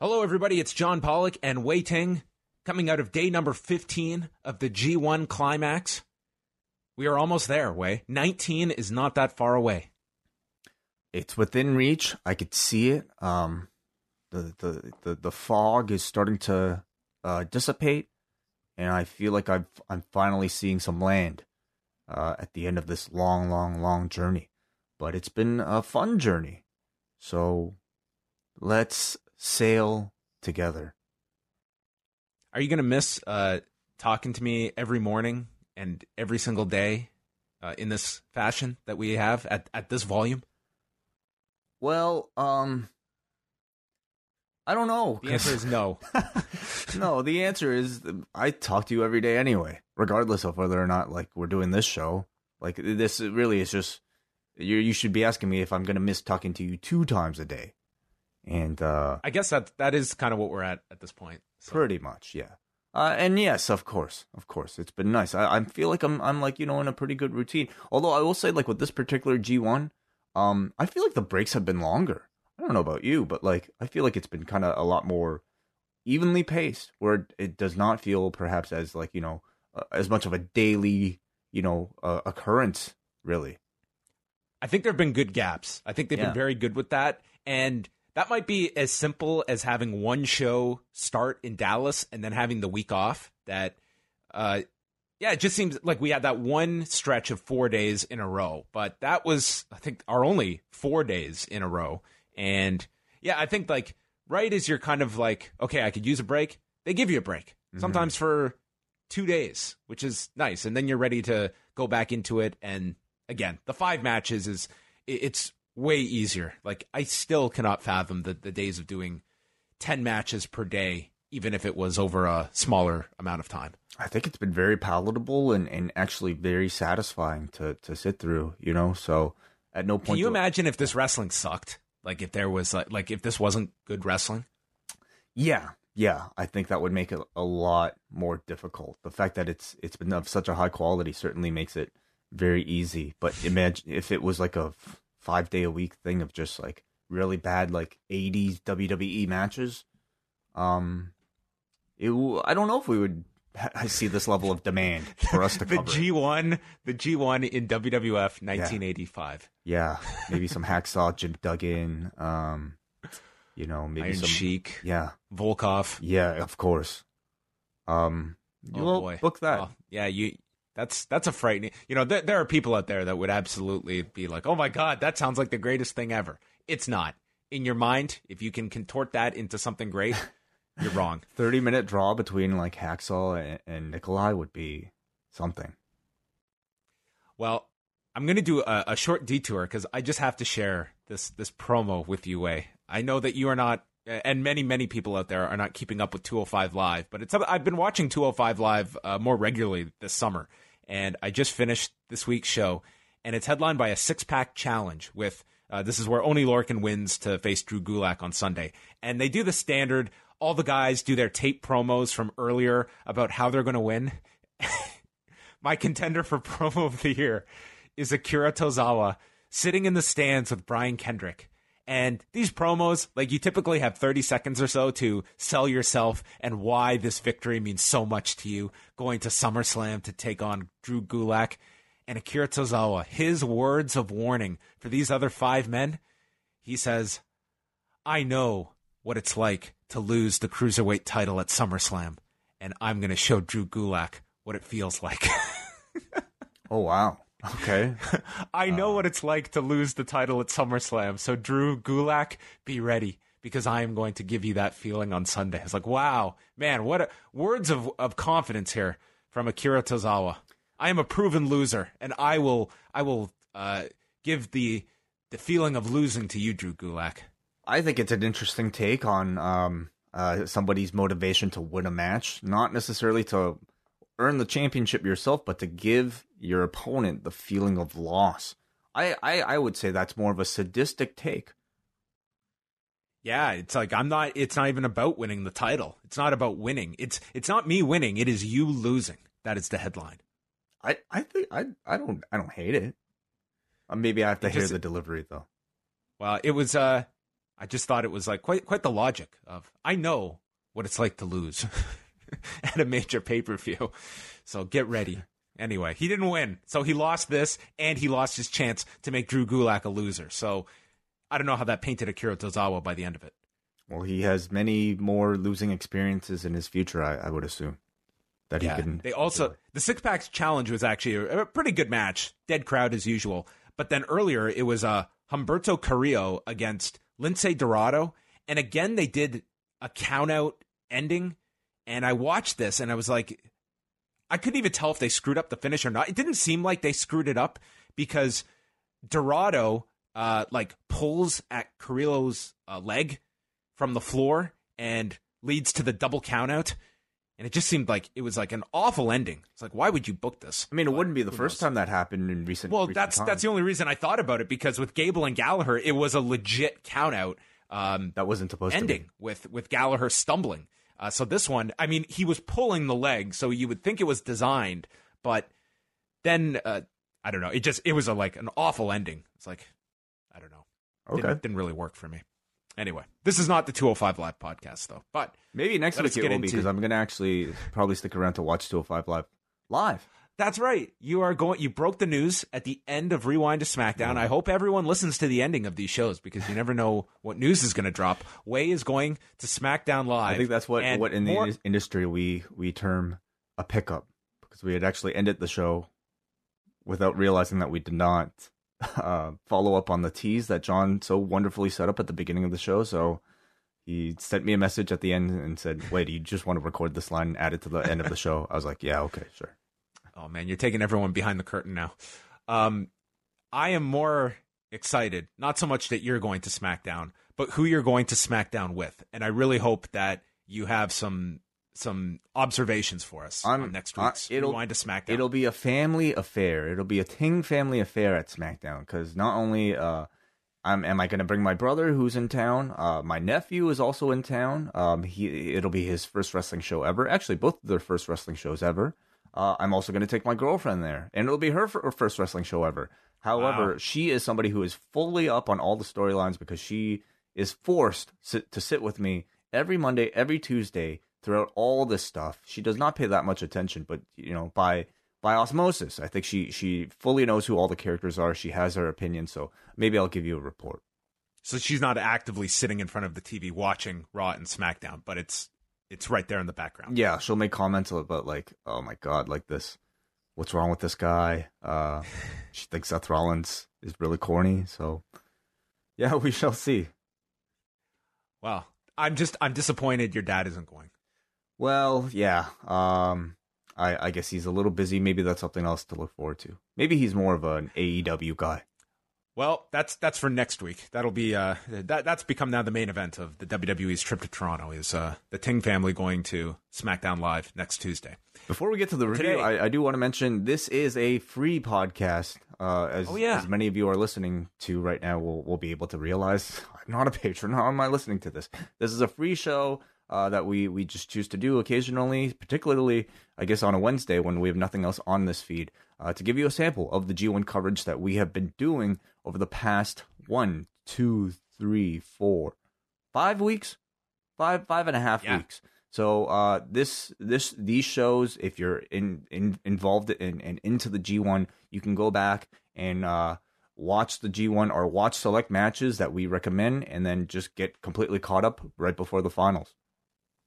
Hello, everybody. It's John Pollock and Wai Ting coming out of day number 15 of the G1 climax. We are almost there, Wai. 19 is not that far away. It's within reach. I could see it. Um, the, the, the, the fog is starting to uh, dissipate, and I feel like I've, I'm finally seeing some land uh, at the end of this long, long, long journey. But it's been a fun journey. So let's sail together. Are you going to miss uh, talking to me every morning and every single day uh, in this fashion that we have at, at this volume? Well, um, I don't know. The answer is no. no, the answer is I talk to you every day anyway, regardless of whether or not like we're doing this show. Like this really is just you. You should be asking me if I'm going to miss talking to you two times a day, and uh, I guess that that is kind of what we're at at this point. So. pretty much, yeah. Uh, and yes, of course, of course, it's been nice. I, I feel like I'm I'm like you know in a pretty good routine. Although I will say like with this particular G1, um, I feel like the breaks have been longer. I don't know about you, but like I feel like it's been kind of a lot more evenly paced, where it does not feel perhaps as like you know uh, as much of a daily you know uh, occurrence really. I think there have been good gaps. I think they've Yeah. been very good with that, and that might be as simple as having one show start in Dallas and then having the week off. That, uh, yeah, it just seems like we had that one stretch of four days in a row, but that was I think our only four days in a row, and yeah, I think like right as you're kind of like okay, I could use a break, they give you a break sometimes for two days, which is nice, and then you're ready to go back into it. And again, the five matches is it's way easier. Like I still cannot fathom the the days of doing ten matches per day, even if it was over a smaller amount of time. I think it's been very palatable and, and actually very satisfying to, to sit through, you know. So at no point Can you do- imagine if this wrestling sucked? Like if there was like, like if this wasn't good wrestling? Yeah, yeah, I think that would make it a lot more difficult. The fact that it's it's been of such a high quality certainly makes it very easy. But imagine if it was like a five day a week thing of just like really bad like '80s WWE matches. Um, it I don't know if we would ha- see this level of demand for us to The cover. it. G one, the G one in WWF 1985. yeah, maybe some hacksaw Jim Duggan. Um, you know, maybe Iron some Sheik, yeah, Volkov. yeah, of course. Um, Oh boy, book that. Oh, yeah, you. That's that's a frightening. You know, there, there are people out there that would absolutely be like, "Oh my god, that sounds like the greatest thing ever." It's not. In your mind, if you can contort that into something great, you're wrong. 30 minute draw between like Hacksaw and, and Nikolai would be something. Well, I'm going to do a, a short detour because I just have to share this this promo with you, Wai. I know that you are not, and many many people out there are not keeping up with 205 Live, but it's I've been watching 205 Live uh, more regularly this summer, and I just finished this week's show, and it's headlined by a six pack challenge with. Uh, this is where Oni Lorcan wins to face Drew Gulak on Sunday, and they do the standard. All the guys do their tape promos from earlier about how they're going to win. My contender for promo of the year is Akira Tozawa sitting in the stands with Brian Kendrick. And these promos, like you typically have 30 seconds or so to sell yourself and why this victory means so much to you. Going to SummerSlam to take on Drew Gulak and Akira Tozawa, his words of warning for these other five men. He says, I know what it's like to lose the Cruiserweight title at SummerSlam, and I'm going to show Drew Gulak what it feels like. oh, wow. Okay. I know uh, what it's like to lose the title at SummerSlam. So, Drew Gulak, be ready because I am going to give you that feeling on Sunday. It's like, wow, man, what a, words of, of confidence here from Akira Tozawa. I am a proven loser, and I will I will uh, give the the feeling of losing to you, Drew Gulak. I think it's an interesting take on um, uh, somebody's motivation to win a match, not necessarily to earn the championship yourself, but to give your opponent the feeling of loss. I, I, I would say that's more of a sadistic take. Yeah, it's like I'm not it's not even about winning the title. It's not about winning. It's it's not me winning, it is you losing. That is the headline. I I think I I don't I don't hate it. Uh, maybe I have to hear the delivery though. Well, it was uh I just thought it was like quite quite the logic of I know what it's like to lose. at a major pay per view. So get ready. Anyway, he didn't win. So he lost this and he lost his chance to make Drew Gulak a loser. So I don't know how that painted Akira Tozawa by the end of it. Well, he has many more losing experiences in his future, I, I would assume. That yeah, he can. They also, the Six Packs Challenge was actually a, a, pretty good match. Dead crowd as usual. But then earlier, it was uh, Humberto Carrillo against Lince Dorado. And again, they did a count out ending and I watched this and I was like, I couldn't even tell if they screwed up the finish or not. It didn't seem like they screwed it up because Dorado uh, like pulls at Carrillo's uh, leg from the floor and leads to the double countout. And it just seemed like it was like an awful ending. It's like, why would you book this? I mean, it but wouldn't be the first knows? time that happened in recent. Well, recent that's time. that's the only reason I thought about it because with Gable and Gallagher, it was a legit countout. Um, that wasn't supposed ending to be. with with Gallagher stumbling. Uh, so this one, I mean, he was pulling the leg, so you would think it was designed, but then uh, I don't know. It just it was a like an awful ending. It's like I don't know. Okay, didn't, didn't really work for me. Anyway, this is not the 205 Live podcast though, but maybe next week it will into... be because I'm going to actually probably stick around to watch 205 Live live. That's right. You are going. You broke the news at the end of Rewind to SmackDown. I hope everyone listens to the ending of these shows because you never know what news is going to drop. Wai is going to SmackDown Live. I think that's what what in more... the industry we we term a pickup because we had actually ended the show without realizing that we did not uh, follow up on the tease that John so wonderfully set up at the beginning of the show. So he sent me a message at the end and said, "Wait, do you just want to record this line and add it to the end of the show?" I was like, "Yeah, okay, sure." Oh man, you're taking everyone behind the curtain now. Um, I am more excited, not so much that you're going to SmackDown, but who you're going to SmackDown with, and I really hope that you have some some observations for us I'm, on next week's it'll, Rewind to SmackDown. It'll be a family affair. It'll be a Ting family affair at SmackDown because not only uh, I'm, am I going to bring my brother who's in town, uh, my nephew is also in town. Um, he it'll be his first wrestling show ever. Actually, both of their first wrestling shows ever. Uh, I'm also going to take my girlfriend there, and it'll be her, her first wrestling show ever. However, wow. she is somebody who is fully up on all the storylines because she is forced to sit with me every Monday, every Tuesday throughout all this stuff. She does not pay that much attention, but you know, by by osmosis, I think she she fully knows who all the characters are. She has her opinion, so maybe I'll give you a report. So she's not actively sitting in front of the TV watching Raw and SmackDown, but it's it's right there in the background. Yeah, she'll make comments about like, oh my god, like this. What's wrong with this guy? Uh, she thinks Seth Rollins is really corny. So, yeah, we shall see. Well, I'm just I'm disappointed your dad isn't going. Well, yeah. Um, I I guess he's a little busy. Maybe that's something else to look forward to. Maybe he's more of an AEW guy. Well, that's that's for next week. That'll be uh, that that's become now the main event of the WWE's trip to Toronto. Is uh, the Ting family going to SmackDown Live next Tuesday? Before we get to the review, Today, I, I, do want to mention this is a free podcast. Uh, as, oh, yeah. as many of you are listening to right now, will will be able to realize I'm not a patron. How am I listening to this? This is a free show uh, that we we just choose to do occasionally, particularly I guess on a Wednesday when we have nothing else on this feed uh, to give you a sample of the G1 coverage that we have been doing over the past one, two, three, four, five weeks, five five and a half Yeah. weeks. So uh, this this these shows, if you're in, in involved in and into the G1, you can go back and uh, watch the G1 or watch select matches that we recommend, and then just get completely caught up right before the finals.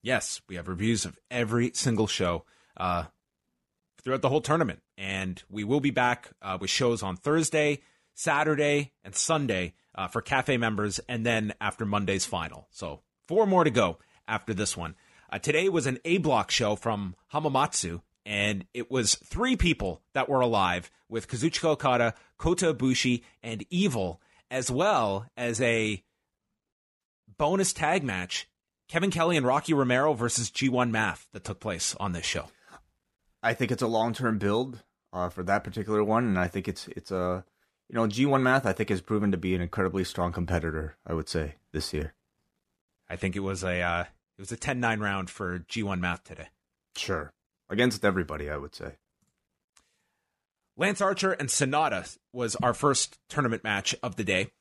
Yes, we have reviews of every single show uh, throughout the whole tournament. And we will be back uh, with shows on Thursday, Saturday, and Sunday uh, for Cafe members, and then after Monday's final. So, four more to go after this one. Uh, today was an A block show from Hamamatsu, and it was three people that were alive with Kazuchika Okada, Kota Ibushi, and Evil, as well as a bonus tag match Kevin Kelly and Rocky Romero versus G1 Math that took place on this show. I think it's a long term build uh, for that particular one, and I think it's it's a you know G1 Math I think has proven to be an incredibly strong competitor. I would say this year. I think it was a uh, it was a 10-9 round for G1 Math today. Sure, against everybody, I would say. Lance Archer and Sanada was our first tournament match of the day.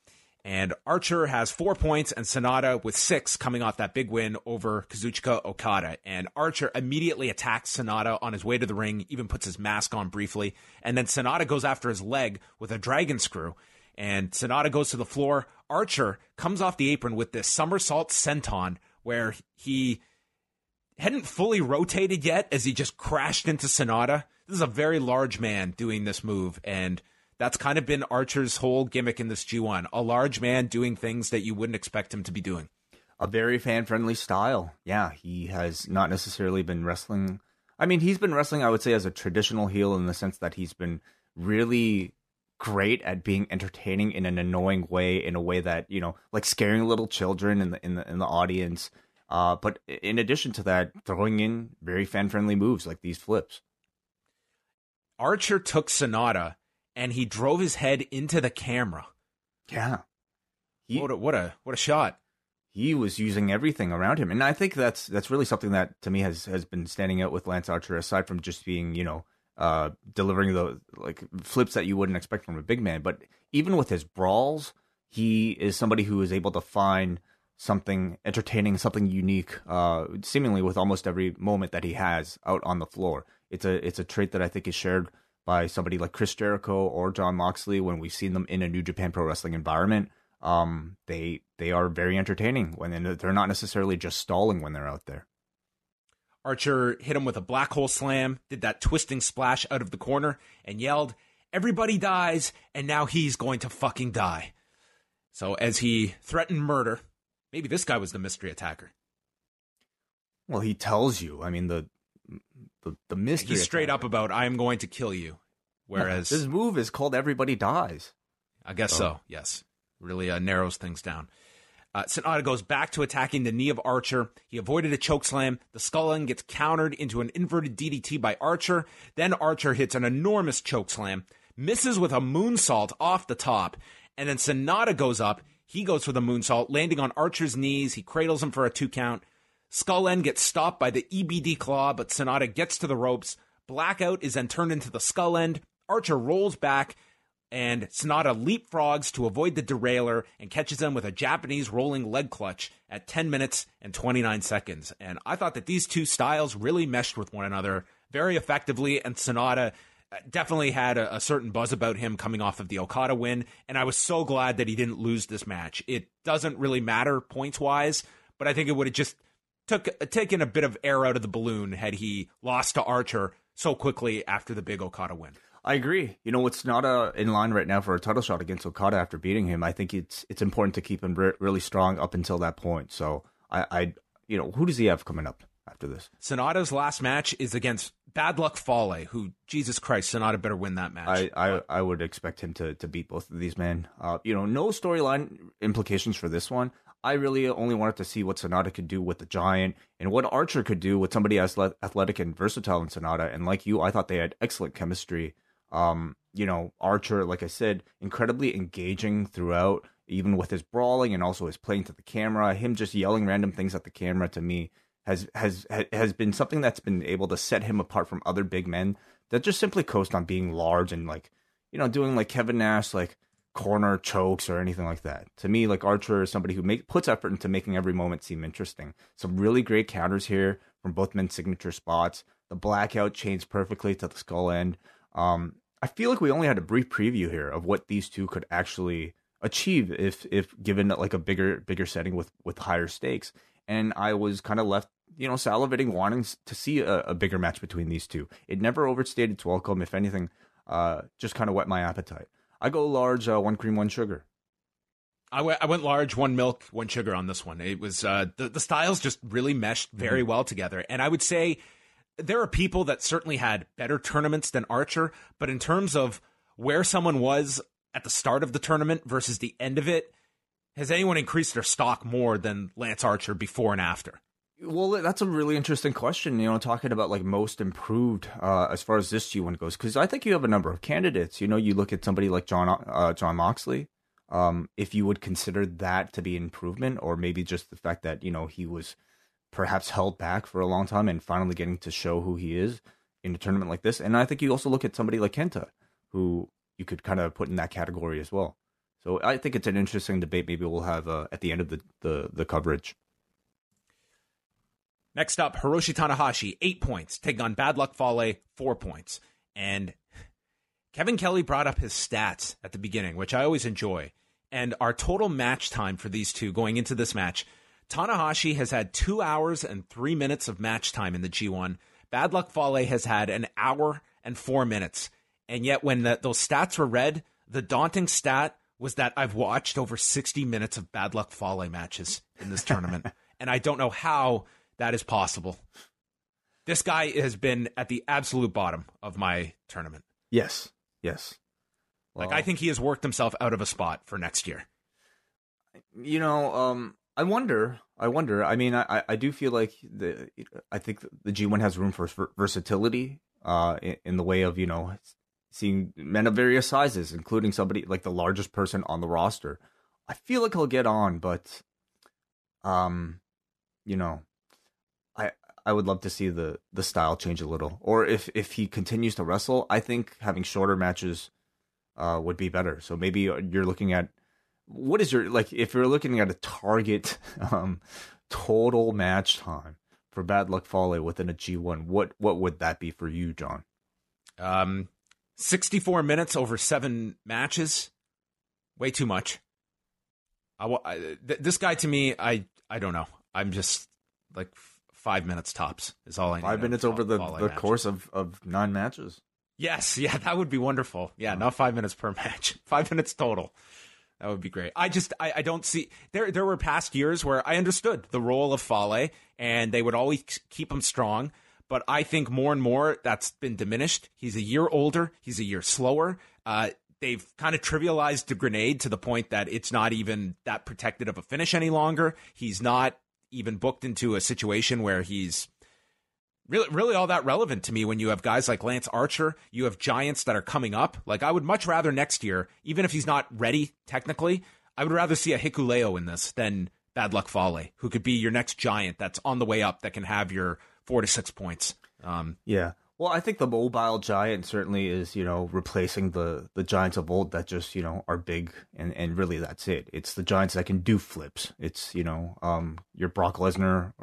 And Archer has four points and Sanada with six coming off that big win over Kazuchika Okada. And Archer immediately attacks Sanada on his way to the ring, even puts his mask on briefly. And then Sanada goes after his leg with a dragon screw. And Sanada goes to the floor. Archer comes off the apron with this somersault senton where he hadn't fully rotated yet as he just crashed into Sanada. This is a very large man doing this move, and that's kind of been Archer's whole gimmick in this G1. A large man doing things that you wouldn't expect him to be doing. A very fan friendly style. Yeah, he has not necessarily been wrestling. I mean, he's been wrestling, I would say, as a traditional heel in the sense that he's been really great at being entertaining in an annoying way, in a way that you know, like scaring little children in the in the in the audience. Uh, but in addition to that, throwing in very fan friendly moves like these flips. Archer took Sanada and he drove his head into the camera. Yeah, he What a what a what a shot! he was using everything around him, and I think that's that's really something that to me has has been standing out with Lance Archer. Aside from just being you know uh, delivering the like flips that you wouldn't expect from a big man, but even with his brawls, he is somebody who is able to find something entertaining, something unique, uh, seemingly with almost every moment that he has out on the floor. It's a it's a trait that I think is shared by somebody like Chris Jericho or Jon Moxley when we've seen them in a New Japan Pro Wrestling environment. Um, they they are very entertaining when they're- they're not necessarily just stalling when they're out there. Archer hit him with a black hole slam, did that twisting splash out of the corner, and yelled, Everybody dies, and now he's going to fucking die. So, as he threatened murder, maybe this guy was the mystery attacker. Well, he tells you. I mean the the the mystery. He's straight up about, I am going to kill you. Whereas, this move is called "Everybody Dies." I guess so, yes. Really uh, narrows things down. Uh, Sanada goes back to attacking the knee of Archer. He avoided a chokeslam. The skull end gets countered into an inverted DDT by Archer. Then Archer hits an enormous chokeslam, misses with a moonsault off the top, and then Sanada goes up. He goes for the moonsault, landing on Archer's knees. He cradles him for a two count. Skull End gets stopped by the EBD claw, but Sanada gets to the ropes. Blackout is then turned into the Skull End. Archer rolls back, and Sanada leapfrogs to avoid the derailer and catches him with a Japanese rolling leg clutch at 10 minutes and 29 seconds. And I thought that these two styles really meshed with one another very effectively, and Sanada uh, definitely had a, a certain buzz about him coming off of the Okada win, and I was so glad that he didn't lose this match. It doesn't really matter points wise, but I think it would have just took taken a bit of air out of the balloon had he lost to Archer so quickly after the big Okada win. I agree. You know, it's not uh, in line right now for a title shot against Okada after beating him. I think it's it's important to keep him re- really strong up until that point. So I, I, you know, who does he have coming up after this? Sanada's last match is against Bad Luck Fale, who Jesus Christ, Sanada better win that match. I, I, I would expect him to to beat both of these men. Uh, you know, no storyline implications for this one. I really only wanted to see what Sanada could do with the Giant and what Archer could do with somebody as athletic and versatile in Sanada. And like you, I thought they had excellent chemistry. Um, you know, Archer, like I said, incredibly engaging throughout, even with his brawling and also his playing to the camera. Him just yelling random things at the camera to me has has has been something that's been able to set him apart from other big men that just simply coast on being large and like you know doing like Kevin Nash like corner chokes or anything like that. To me, like Archer is somebody who make, puts effort into making every moment seem interesting. Some really great counters here from both men's signature spots. The blackout chains perfectly to the skull end. Um, I feel like we only had a brief preview here of what these two could actually achieve if if given like a bigger bigger setting with with higher stakes. And I was kind of left, you know, salivating, wanting to see a, a bigger match between these two. It never overstayed its welcome. If anything, uh, just kind of whet my appetite. I go large, uh, one cream, one sugar. I went, went large, one milk, one sugar on this one. It was uh, the the styles just really meshed very mm-hmm. well together, and I would say there are people that certainly had better tournaments than Archer, but in terms of where someone was at the start of the tournament versus the end of it, has anyone increased their stock more than Lance Archer before and after? Well, that's a really interesting question. You know, talking about like most improved uh, as far as this G1 goes, because I think you have a number of candidates. You know, you look at somebody like John uh, Jon Moxley. Um, if you would consider that to be improvement, or maybe just the fact that you know he was perhaps held back for a long time and finally getting to show who he is in a tournament like this. And I think you also look at somebody like Kenta, who you could kind of put in that category as well. So I think it's an interesting debate. Maybe we'll have uh, at the end of the, the, the coverage. Next up, Hiroshi Tanahashi, eight points, taking on Bad Luck Fale, four points. And Kevin Kelly brought up his stats at the beginning, which I always enjoy. And our total match time for these two going into this match, Tanahashi has had two hours and three minutes of match time in the G1. Bad Luck Fale has had an hour and four minutes. And yet, when the, those stats were read, the daunting stat was that I've watched over 60 minutes of Bad Luck Fale matches in this tournament. and I don't know how that is possible. This guy has been at the absolute bottom of my tournament. Yes. Yes. Well, like I think he has worked himself out of a spot for next year. You know, um, I wonder. I wonder. I mean, I, I do feel like the I think the G one has room for versatility, uh, in, in the way of you know seeing men of various sizes, including somebody like the largest person on the roster. I feel like he'll get on, but, um, you know, I would love to see the the style change a little. Or if if he continues to wrestle, I think having shorter matches uh, would be better. So maybe you're looking at what is your like if you're looking at a target um, total match time for Bad Luck Fale within a G1, what what would that be for you, John? Um, 64 minutes over seven matches, way too much. I, I th- this guy to me, I I don't know. I'm just like five minutes tops is all I need. Five minutes over the, the course of, of nine matches. Yes, yeah, that would be wonderful. Yeah, not five minutes per match, five minutes total. That would be great. I just I, I don't see there there were past years where I understood the role of Fale and they would always keep him strong. But I think more and more that's been diminished. He's a year older. He's a year slower. Uh, they've kind of trivialized the grenade to the point that it's not even that protected of a finish any longer. He's not even booked into a situation where he's really really all that relevant to me when you have guys like Lance Archer, you have giants that are coming up. Like I would much rather next year, even if he's not ready technically, I would rather see a Hikuleo in this than Bad Luck Fale, who could be your next giant that's on the way up that can have your four to six points. Um, yeah. Well, I think the mobile giant certainly is, you know, replacing the the giants of old that just, you know, are big and and really that's it. It's the giants that can do flips. It's, you know, um your Brock Lesnar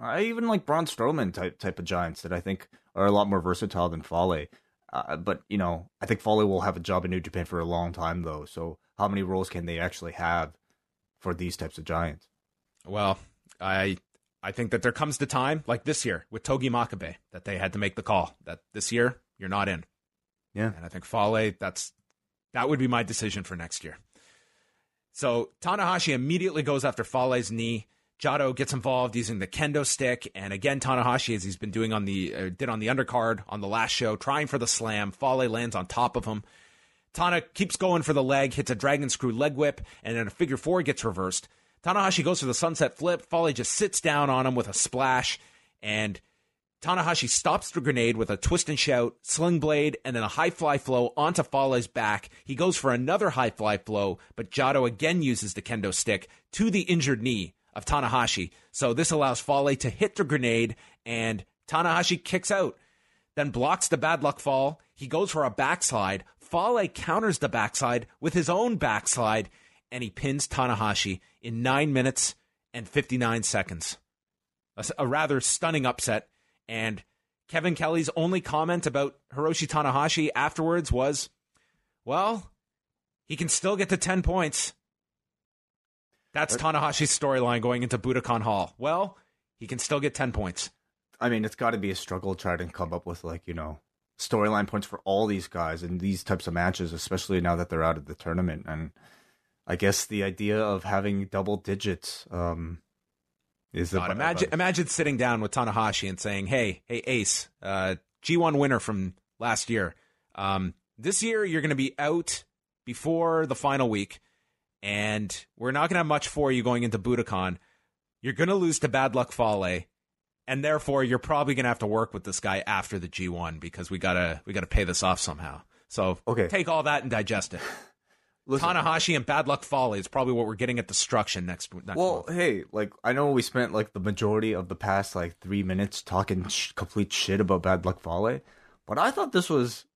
I even like Braun Strowman type type of giants that I think are a lot more versatile than Fale. Uh, but you know, I think Fale will have a job in New Japan for a long time, though. So, how many roles can they actually have for these types of giants? Well, I I think that there comes the time, like this year with Togi Makabe, that they had to make the call that this year you're not in. Yeah, and I think Fale, that's that would be my decision for next year. So Tanahashi immediately goes after Fale's knee. Jado gets involved using the kendo stick, and again Tanahashi, as he's been doing on the uh, did on the undercard on the last show, trying for the slam. Fale lands on top of him. Tana keeps going for the leg, hits a dragon screw leg whip, and then a figure four gets reversed. Tanahashi goes for the sunset flip. Fale just sits down on him with a splash, and Tanahashi stops the grenade with a twist and shout, sling blade, and then a high fly flow onto Fale's back. He goes for another high fly flow, but Jado again uses the kendo stick to the injured knee of Tanahashi. So this allows Fale to hit the grenade, and Tanahashi kicks out. then blocks the bad luck fall. He goes for a backslide. Fale counters the backslide with his own backslide, and he pins Tanahashi in nine minutes and 59 seconds. A, a rather stunning upset. And Kevin Kelly's only comment about Hiroshi Tanahashi afterwards was, well, he can still get to 10 points. That's Tanahashi's storyline going into Budokan Hall. Well, he can still get 10 points. I mean, it's got to be a struggle trying to come up with like you know storyline points for all these guys in these types of matches, especially now that they're out of the tournament. And I guess the idea of having double digits um, is God, imagine imagine sitting down with Tanahashi and saying, "Hey, hey, Ace, uh, G1 winner from last year. Um, this year you're going to be out before the final week, and we're not going to have much for you going into Budokan. You're going to lose to Bad Luck Fale." and therefore you're probably going to have to work with this guy after the G1 because we gotta we gotta pay this off somehow. So okay. take all that and digest it. Listen, Tanahashi and Bad Luck Fale is probably what we're getting at Destruction next. next well, month. hey, like I know we spent like the majority of the past like three minutes talking sh- complete shit about Bad Luck Fale, but I thought this was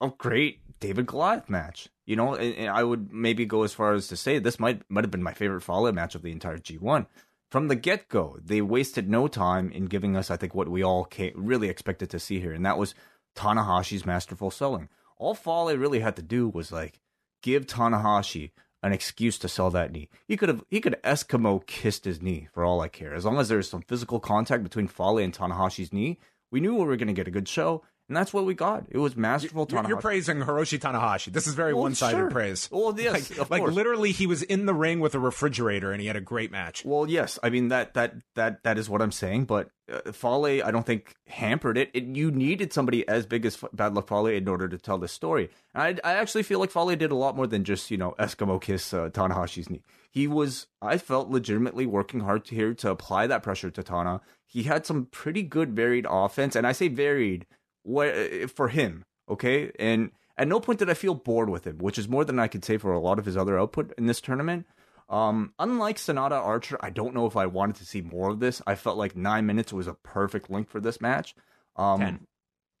a great David Goliath match. You know, and, and I would maybe go as far as to say this might might have been my favorite Fale match of the entire G1 from the get go, they wasted no time in giving us, I think, what we all really expected to see here, and that was Tanahashi's masterful selling. All Fale really had to do was like give Tanahashi an excuse to sell that knee. He could have he could Eskimo kissed his knee for all I care. As long as there's some physical contact between Fale and Tanahashi's knee, we knew we were going to get a good show. And that's what we got. It was masterful you're, Tanahashi. You're praising Hiroshi Tanahashi. This is very well, one-sided sure. praise. Well, yes, like, like literally, he was in the ring with a refrigerator, and he had a great match. Well, yes, I mean that that that that is what I'm saying. But uh, Fale, I don't think hampered it. it. You needed somebody as big as Bad Luck Fale in order to tell this story. And I I actually feel like Fale did a lot more than just you know Eskimo kiss uh, Tanahashi's knee. He was, I felt, legitimately working hard here to apply that pressure to Tana. He had some pretty good varied offense, and I say varied what uh, for him, okay? And at no point did I feel bored with him, which is more than I could say for a lot of his other output in this tournament. Um, unlike Sanada Archer, I don't know if I wanted to see more of this. I felt like nine minutes was a perfect length for this match. Um, Ten.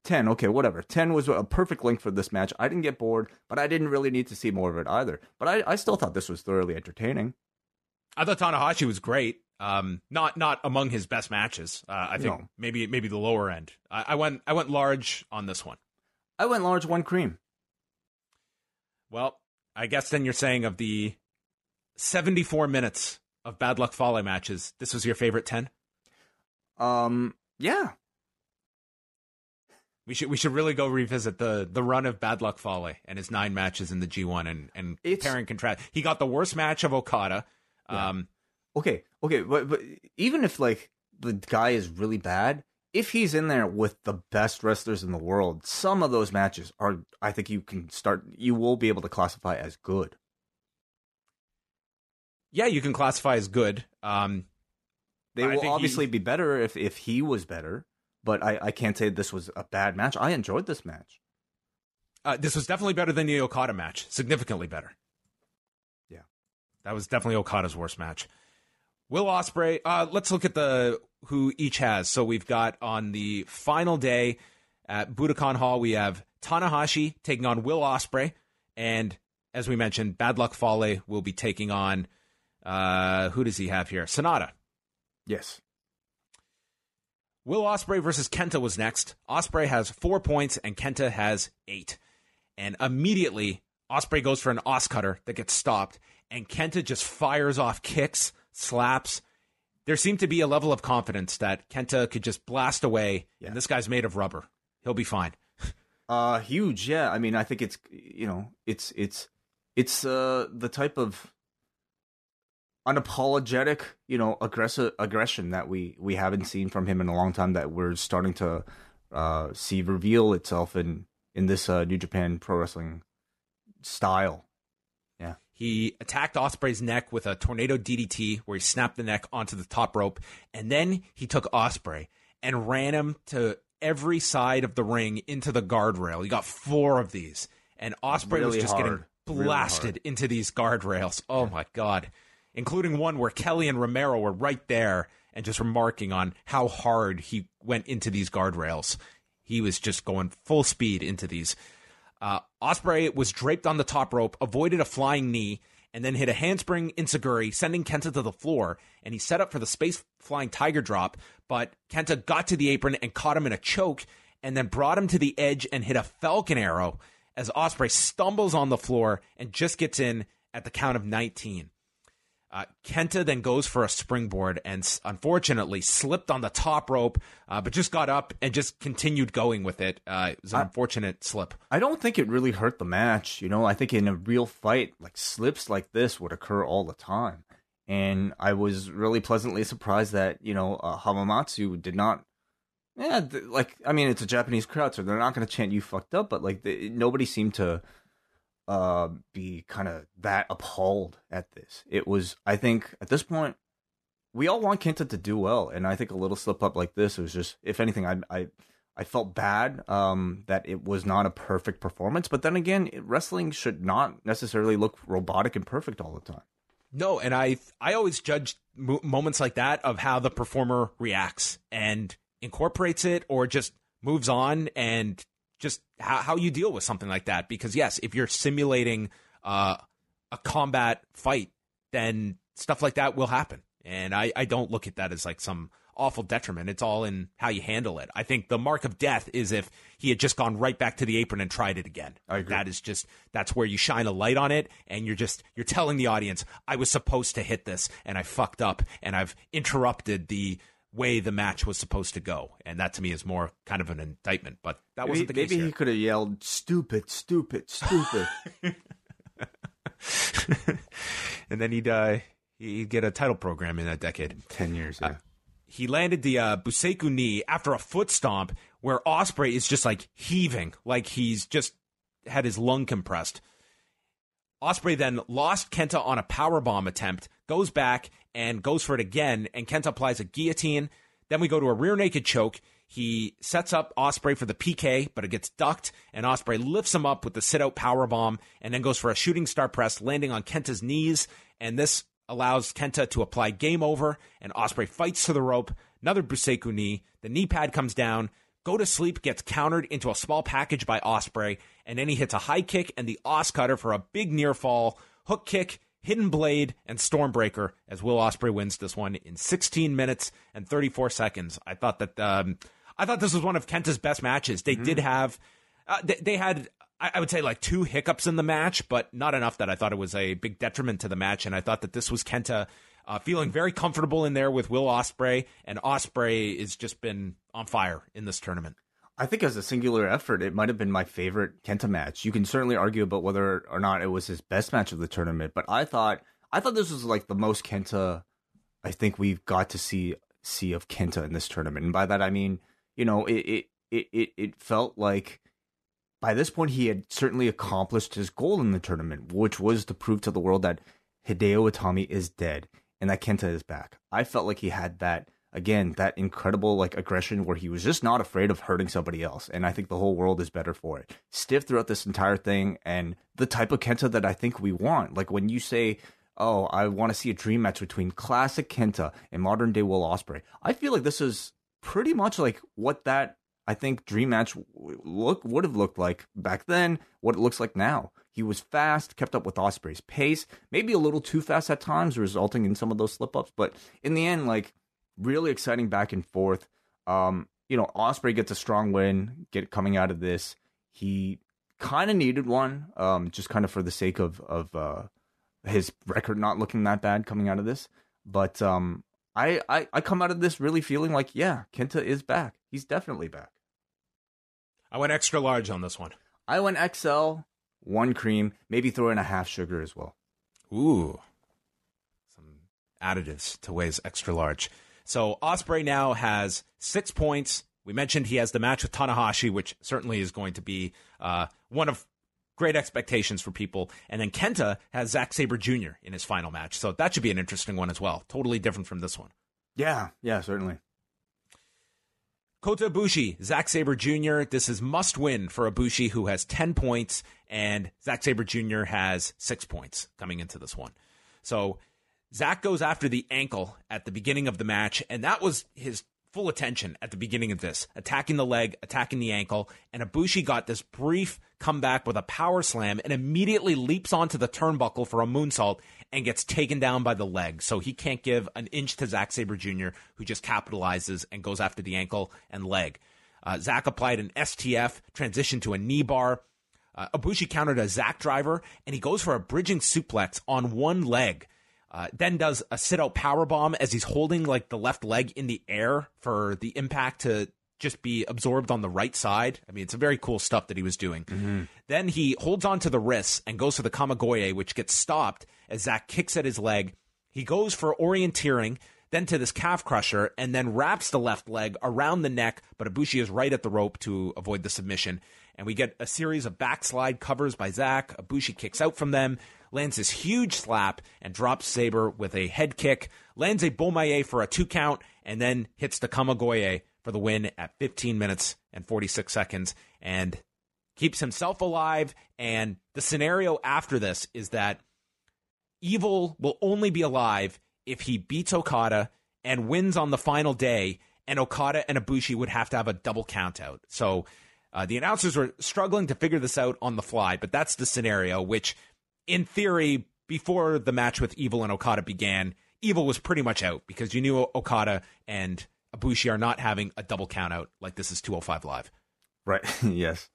10, okay, whatever. 10 was a perfect length for this match. I didn't get bored, but I didn't really need to see more of it either. But I, I still thought this was thoroughly entertaining. I thought Tanahashi was great. Um, not not among his best matches. Uh, I think no. maybe maybe the lower end. I, I, went I went large on this one. I went large one cream. Well, I guess then you're saying of the 74 minutes of Bad Luck Fale matches, this was your favorite 10? Um, yeah. We should we should really go revisit the the run of Bad Luck Fale and his nine matches in the G1 and and it's, compare and contrast. He got the worst match of Okada. Yeah. Um, okay, okay, but but even if like the guy is really bad, if he's in there with the best wrestlers in the world, some of those matches are I think you can start you will be able to classify as good. Yeah, you can classify as good. Um, they will obviously he... be better if if he was better, but I I can't say this was a bad match. I enjoyed this match. Uh, this was definitely better than the Okada match, significantly better. Yeah, that was definitely Okada's worst match. Will Ospreay. Uh, let's look at the who each has. So we've got on the final day at Budokan Hall, we have Tanahashi taking on Will Ospreay, and as we mentioned, Bad Luck Fale will be taking on uh, who does he have here? Sanada. Yes. Will Ospreay versus Kenta was next. Ospreay has four points and Kenta has eight. And immediately, Ospreay goes for an os cutter that gets stopped, and Kenta just fires off kicks slaps. There seemed to be a level of confidence that Kenta could just blast away, yeah. and this guy's made of rubber. He'll be fine. uh huge, yeah. I mean, I think it's you know, it's it's it's uh the type of unapologetic, you know, aggressive aggression that we we haven't seen from him in a long time that we're starting to uh see reveal itself in in this uh New Japan Pro Wrestling style he attacked Ospreay's neck with a tornado DDT where he snapped the neck onto the top rope. And then he took Ospreay and ran him to every side of the ring into the guardrail. He got four of these. And Ospreay really was just hard. getting blasted really into these guardrails. Oh my God. Including one where Kelly and Romero were right there and just remarking on how hard he went into these guardrails. He was just going full speed into these. Uh, Ospreay was draped on the top rope, avoided a flying knee, and then hit a handspring enzuigiri, sending Kenta to the floor. And he set up for the space flying tiger drop, but Kenta got to the apron and caught him in a choke, and then brought him to the edge and hit a Falcon arrow as Ospreay stumbles on the floor and just gets in at the count of 19. Uh, Kenta then goes for a springboard and unfortunately slipped on the top rope, uh, but just got up and just continued going with it. Uh, it was an I, unfortunate slip. I don't think it really hurt the match. You know, I think in a real fight, like slips like this would occur all the time. And I was really pleasantly surprised that, you know, uh, Hamamatsu did not. Yeah, like, I mean, it's a Japanese crowd, so they're not going to chant you fucked up, but like, nobody seemed to uh, be kind of that appalled at this. It was, I think, at this point, we all want Kenta to do well, and I think a little slip up like this was just, if anything, I, I, I felt bad um, that it was not a perfect performance. But then again, wrestling should not necessarily look robotic and perfect all the time. No, and I, I always judge moments like that of how the performer reacts and incorporates it or just moves on and just how, how you deal with something like that. Because yes, if you're simulating uh, a combat fight, then stuff like that will happen. And I, I don't look at that as like some awful detriment. It's all in how you handle it. I think the mark of death is if he had just gone right back to the apron and tried it again. I agree. That is just that's where you shine a light on it and you're just you're telling the audience I was supposed to hit this and I fucked up and I've interrupted the way the match was supposed to go, and that to me is more kind of an indictment. But that wasn't the case. Maybe here. he could have yelled "stupid, stupid, stupid," and then he'd uh, he'd get a title program in that decade. Ten years. Yeah. Uh, he landed the uh, Busaiku knee after a foot stomp, where Ospreay is just like heaving, like he's just had his lung compressed. Ospreay then lost Kenta on a power bomb attempt, goes back and goes for it again, and Kenta applies a guillotine. Then we go to a rear naked choke. He sets up Ospreay for the PK, but it gets ducked, and Ospreay lifts him up with the sit out power bomb, and then goes for a shooting star press, landing on Kenta's knees. And this allows Kenta to apply game over, and Ospreay fights to the rope. Another Busaiku knee. The knee pad comes down. Go to sleep gets countered into a small package by Ospreay, and then he hits a high kick and the Os cutter for a big near fall hook kick Hidden Blade, and Stormbreaker as Will Ospreay wins this one in 16 minutes and 34 seconds. I thought that um, I thought this was one of Kenta's best matches. They mm-hmm. did have uh, they, they, had I, I would say like two hiccups in the match, but not enough that I thought it was a big detriment to the match. And I thought that this was Kenta uh, feeling very comfortable in there with Will Ospreay, and Ospreay has just been on fire in this tournament. I think as a singular effort, it might have been my favorite Kenta match. You can certainly argue about whether or not it was his best match of the tournament, but I thought I thought this was like the most Kenta I think we've got to see see of Kenta in this tournament. And by that I mean, you know, it it it it felt like by this point he had certainly accomplished his goal in the tournament, which was to prove to the world that Hideo Itami is dead and that Kenta is back. I felt like he had that again that incredible like aggression where he was just not afraid of hurting somebody else and i think the whole world is better for it stiff throughout this entire thing and the type of kenta that i think we want like when you say oh i want to see a dream match between classic kenta and modern day will ospreay i feel like this is pretty much like what that i think dream match look would have looked like back then what it looks like now he was fast, kept up with Ospreay's pace, maybe a little too fast at times, resulting in some of those slip ups. But in the end, like really exciting back and forth. Um, you know, Ospreay gets a strong win, get coming out of this. He kind of needed one, um, just kind of for the sake of of uh, his record not looking that bad coming out of this. But um, I, I I come out of this really feeling like, yeah, Kenta is back. He's definitely back. I went extra large on this one. I went XL, one cream, maybe throw in a half sugar as well. Ooh, some additives to Wai's extra large. So Ospreay now has six points. We mentioned he has the match with Tanahashi, which certainly is going to be uh, one of great expectations for people. And then Kenta has Zack Sabre Jr. in his final match. So that should be an interesting one as well. Totally different from this one. Yeah, yeah, certainly. Kota Ibushi, Zack Sabre Jr. This is must win for Ibushi, who has 10 points, and Zack Sabre Jr. has six points coming into this one. So Zack goes after the ankle at the beginning of the match, and that was his full attention at the beginning of this, attacking the leg, attacking the ankle, and Ibushi got this brief comeback with a power slam and immediately leaps onto the turnbuckle for a moonsault and gets taken down by the leg. So he can't give an inch to Zack Sabre Jr., who just capitalizes and goes after the ankle and leg. Uh, Zack applied an STF, transitioned to a knee bar. Uh, countered a Zack driver, and he goes for a bridging suplex on one leg. Uh, then does a sit out power bomb as he's holding like the left leg in the air for the impact to just be absorbed on the right side. I mean, it's a very cool stuff that he was doing. Mm-hmm. Then he holds on to the wrists and goes for the Kamigoye, which gets stopped as Zack kicks at his leg. He goes for orienteering, then to this calf crusher, and then wraps the left leg around the neck, but Ibushi is right at the rope to avoid the submission. And we get a series of backslide covers by Zack. Ibushi kicks out from them lands this huge slap and drops Sabre with a head kick, lands a Bomaye for a two count, and then hits the Kamigoye for the win at 15 minutes and 46 seconds and keeps himself alive. And the scenario after this is that Evil will only be alive if he beats Okada and wins on the final day, and Okada and Ibushi would have to have a double count out. So uh, the announcers were struggling to figure this out on the fly, but that's the scenario, which in theory, before the match with Evil and Okada began, Evil was pretty much out because you knew Okada and Ibushi are not having a double count out like this is 205 Live. Right. yes.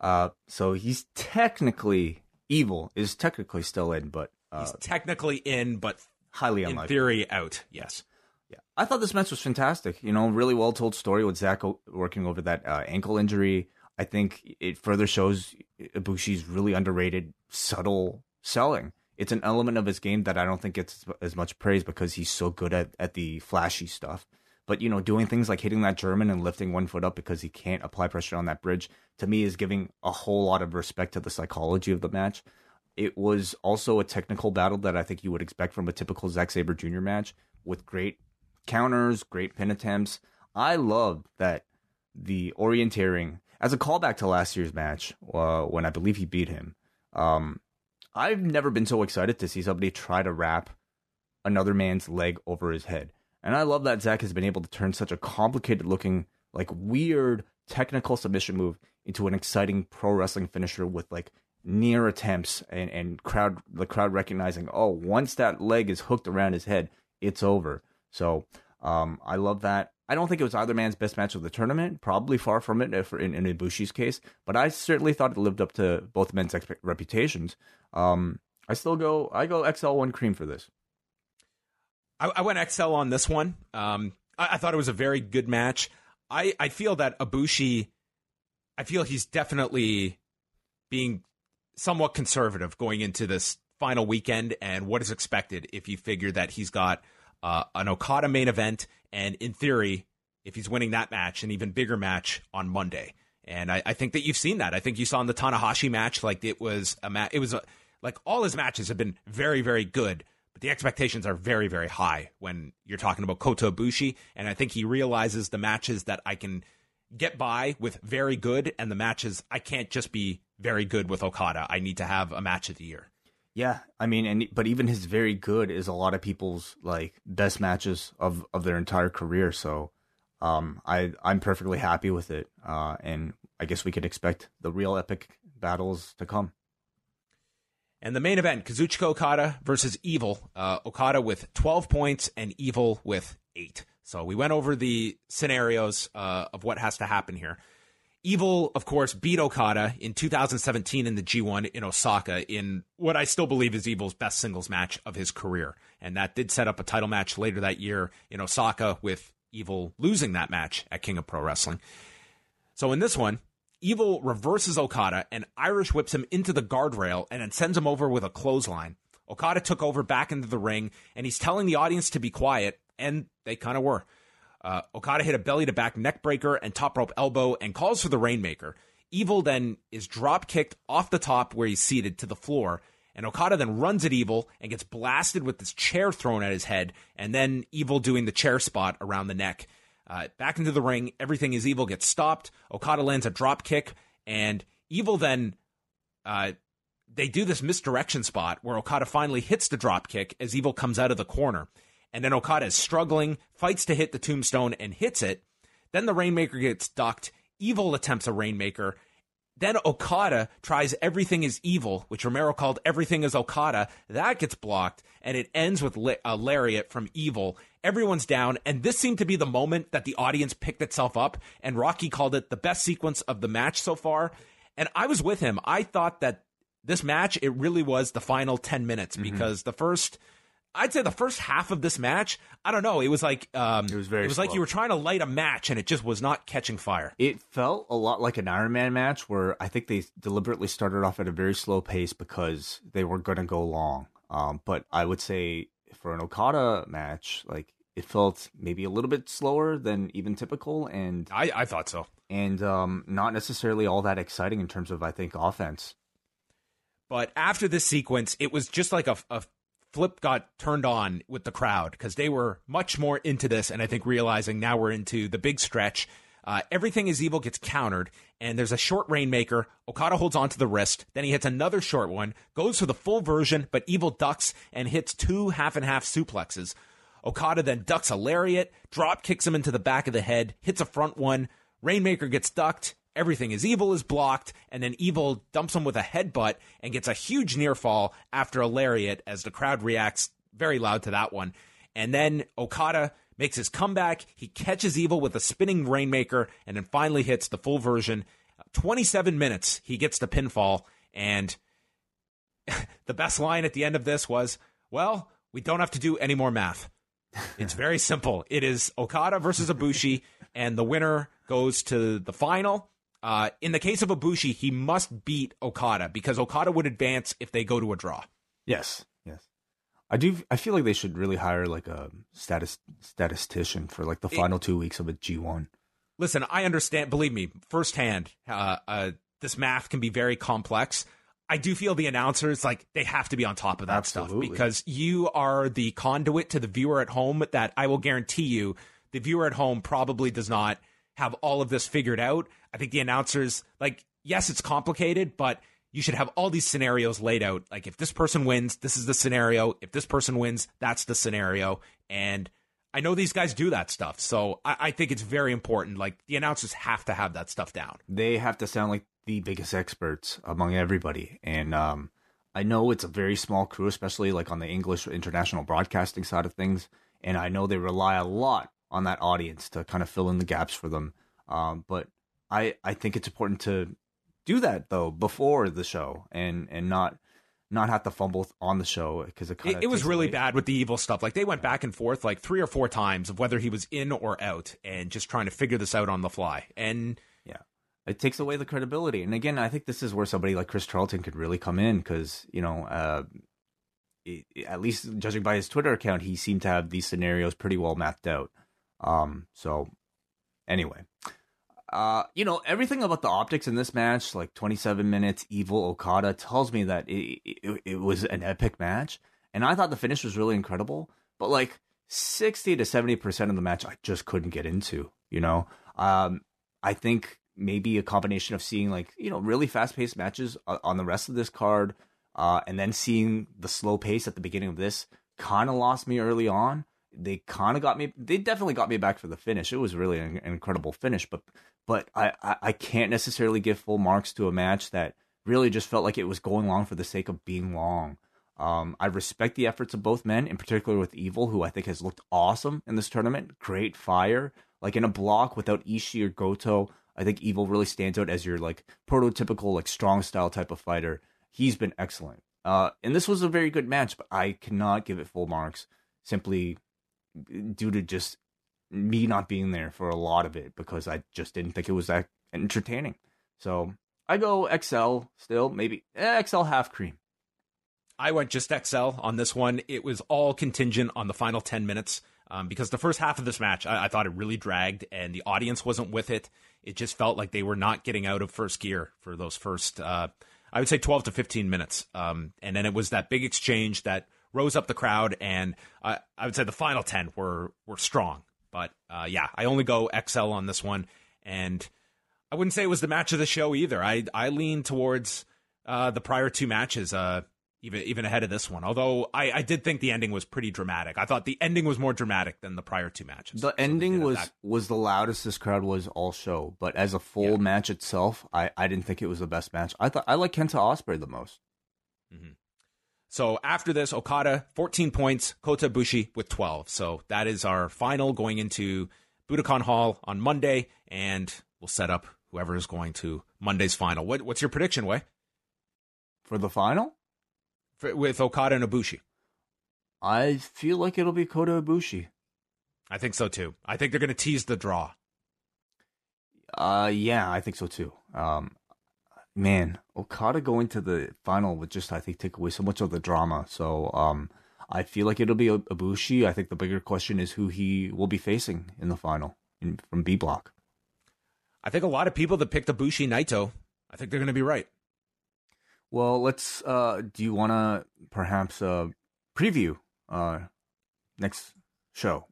Uh, so he's technically evil is technically still in, but uh, he's technically in, but highly unlikely. In theory, out. Yes. Yeah, I thought this match was fantastic. You know, really well told story with Zack working over that uh, ankle injury. I think it further shows Ibushi's really underrated, subtle selling. It's an element of his game that I don't think gets as much praise because he's so good at, at the flashy stuff. But you know, doing things like hitting that German and lifting one foot up because he can't apply pressure on that bridge to me is giving a whole lot of respect to the psychology of the match. It was also a technical battle that I think you would expect from a typical Zack Sabre Jr. match with great counters, great pin attempts. I love that the orienteering as a callback to last year's match uh, when I believe he beat him. Um, I've never been so excited to see somebody try to wrap another man's leg over his head. And I love that Zack has been able to turn such a complicated looking, like weird technical submission move into an exciting pro wrestling finisher with like near attempts and, and crowd the crowd recognizing, oh, once that leg is hooked around his head, it's over. So um, I love that. I don't think it was either man's best match of the tournament. Probably far from it if, in, in Ibushi's case, but I certainly thought it lived up to both men's reputations. Um, I still go. I go XL one cream for this. I, I went XL on this one. Um, I, I, thought it was a very good match. I I feel that Ibushi. I feel he's definitely being somewhat conservative going into this final weekend and what is expected if you figure that he's got uh, an Okada main event, and in theory, if he's winning that match, an even bigger match on Monday. And I, I think that you've seen that. I think you saw in the Tanahashi match, like it was a match. It was a, like all his matches have been very, very good, but the expectations are very, very high when you're talking about Kota. And I think he realizes the matches that I can get by with very good, and the matches I can't just be very good with Okada. I need to have a match of the year. Yeah, I mean, and but even his very good is a lot of people's like best matches of of their entire career. So, um, I I'm perfectly happy with it. Uh, and I guess we could expect the real epic battles to come. And the main event, Kazuchika Okada versus Evil. Uh, Okada with 12 points and Evil with eight. So we went over the scenarios uh, of what has to happen here. Evil, of course, beat Okada in 2017 in the G1 in Osaka in what I still believe is Evil's best singles match of his career. And that did set up a title match later that year in Osaka with Evil losing that match at King of Pro Wrestling. So in this one, Evil reverses Okada and Irish whips him into the guardrail and then sends him over with a clothesline. Okada took over back into the ring and he's telling the audience to be quiet, and they kind of were. Uh, Okada hit a belly to back neckbreaker and top rope elbow and calls for the Rainmaker. Evil then is drop kicked off the top where he's seated to the floor. And Okada then runs at Evil and gets blasted with this chair thrown at his head. And then Evil doing the chair spot around the neck. Uh, back into the ring, everything is Evil gets stopped. Okada lands a drop kick. And Evil then. Uh, they do this misdirection spot where Okada finally hits the drop kick as Evil comes out of the corner. And then Okada is struggling, fights to hit the tombstone and hits it. Then the Rainmaker gets ducked. Evil attempts a Rainmaker. Then Okada tries Everything is Evil, which Romero called Everything is Okada. That gets blocked, and it ends with a lariat from Evil. Everyone's down, and this seemed to be the moment that the audience picked itself up, and Rocky called it the best sequence of the match so far. And I was with him. I thought that this match, it really was the final 10 minutes mm-hmm. because the first I'd say the first half of this match, I don't know. It was like um, it was very. It was slow. like you were trying to light a match and it just was not catching fire. It felt a lot like an Iron Man match where I think they deliberately started off at a very slow pace because they were going to go long. Um, but I would say for an Okada match, like it felt maybe a little bit slower than even typical, and I, I thought so, and um, not necessarily all that exciting in terms of I think offense. But after this sequence, it was just like a, a flip got turned on with the crowd because they were much more into this, and I think realizing now we're into the big stretch. Uh, everything is evil gets countered, and there's a short rainmaker. Okada holds onto the wrist, then he hits another short one, goes for the full version, but evil ducks and hits two half and half suplexes. Okada then ducks a lariat, drop kicks him into the back of the head, hits a front one. Rainmaker gets ducked, everything is evil is blocked, and then evil dumps him with a headbutt and gets a huge near fall after a lariat as the crowd reacts very loud to that one. And then Okada makes his comeback. He catches evil with a spinning rainmaker and then finally hits the full version. 27 minutes, he gets the pinfall. And the best line at the end of this was, well, we don't have to do any more math. It's very simple. It is Okada versus Ibushi, and the winner goes to the final. Uh, in the case of Ibushi, he must beat Okada because Okada would advance if they go to a draw. Yes, yes. I do. I feel like they should really hire like a status statistician for like the final it, two weeks of a G one. Listen, I understand. Believe me, firsthand, uh, uh, this math can be very complex. I do feel the announcers like they have to be on top of that Absolutely. stuff because you are the conduit to the viewer at home. That I will guarantee you, the viewer at home probably does not have all of this figured out. I think the announcers, like, yes, it's complicated, but you should have all these scenarios laid out. Like, if this person wins, this is the scenario. If this person wins, that's the scenario. And I know these guys do that stuff. So I, I think it's very important. Like, the announcers have to have that stuff down. They have to sound like the biggest experts among everybody. And, um, I know it's a very small crew, especially like on the English international broadcasting side of things. And I know they rely a lot on that audience to kind of fill in the gaps for them. Um, but I I think it's important to do that though before the show and and not not have to fumble on the show because it, it, it was really away. bad with the evil stuff. Like they went back and forth like three or four times of whether he was in or out, and just trying to figure this out on the fly. And yeah, it takes away the credibility. And again, I think this is where somebody like Chris Charlton could really come in because you know, uh, it, at least judging by his Twitter account, he seemed to have these scenarios pretty well mapped out. Um, so anyway, uh, you know, everything about the optics in this match, like 27 minutes, Evil Okada, tells me that it, it, it was an epic match. And I thought the finish was really incredible. But like 60 to 70% of the match, I just couldn't get into, you know? Um, I think maybe a combination of seeing like, you know, really fast paced matches on the rest of this card, uh, and then seeing the slow pace at the beginning of this kind of lost me early on they kind of got me. They definitely got me back for the finish. It was really an, incredible finish, but but I, I, I can't necessarily give full marks to a match that really just felt like it was going long for the sake of being long. Um, I respect the efforts of both men, in particular with Evil, who I think has looked awesome in this tournament. Great fire, like in a block without Ishii or Goto. I think Evil really stands out as your like prototypical like strong style type of fighter. He's been excellent. Uh, and this was a very good match, but I cannot give it full marks simply due to just me not being there for a lot of it because I just didn't think it was that entertaining. So I go XL still, maybe eh, XL half cream. I went just XL on this one. It was all contingent on the final 10 minutes um, because the first half of this match, I, I, thought it really dragged and the audience wasn't with it. It just felt like they were not getting out of first gear for those first, uh, I would say 12 to 15 minutes. Um, and then it was that big exchange that rose up the crowd, and uh, I would say the final ten were were strong. But uh, yeah, I only go XL on this one, and I wouldn't say it was the match of the show either. I I lean towards uh, the prior two matches. Uh, even even ahead of this one. Although I, I did think the ending was pretty dramatic. I thought the ending was more dramatic than the prior two matches. The So ending was that. was the loudest this crowd was all show, but as a full Yeah. match itself, I, I didn't think it was the best match. I thought I like Kenta Ospreay the most. So after this, Okada 14 points, Kota Ibushi with 12. So that is our final going into Budokan Hall on Monday, and we'll set up whoever is going to Monday's final. What, what's your prediction, Wai, For the final, For, with Okada and Ibushi? I feel like it'll be Kota Ibushi. I think so too. I think they're going to tease the draw. Uh, yeah, I think so too. Um, man, Okada going to the final would just, I think, take away so much of the drama. So, um, I feel like it'll be Ibushi. I think the bigger question is who he will be facing in the final in, from B Block. I think a lot of people that picked Ibushi Naito, I think they're going to be right. Well, let's. Uh, do you want to perhaps uh preview uh next show?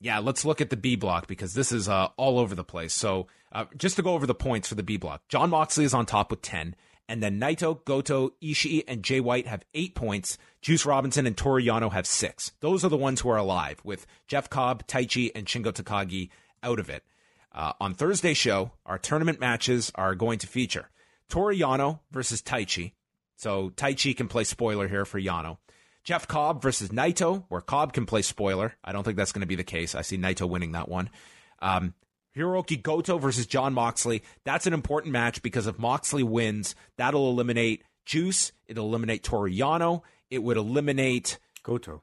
Yeah, let's look at the B block because this is uh, all over the place. So, uh, just to go over the points for the B block, Jon Moxley is on top with 10. And then Naito, Goto, Ishii, and Jay White have eight points. Juice Robinson and Toru Yano have six. Those are the ones who are alive, with Jeff Cobb, Taichi, and Shingo Takagi out of it. Uh, on Thursday's show, our tournament matches are going to feature Toru Yano versus Taichi. So Taichi can play spoiler here for Yano. Jeff Cobb versus Naito, where Cobb can play spoiler. I don't think that's going to be the case. I see Naito winning that one. Um, Hiroki Goto versus Jon Moxley. That's an important match because if Moxley wins, that'll eliminate Juice. It'll eliminate Toru Yano. It would eliminate. Goto.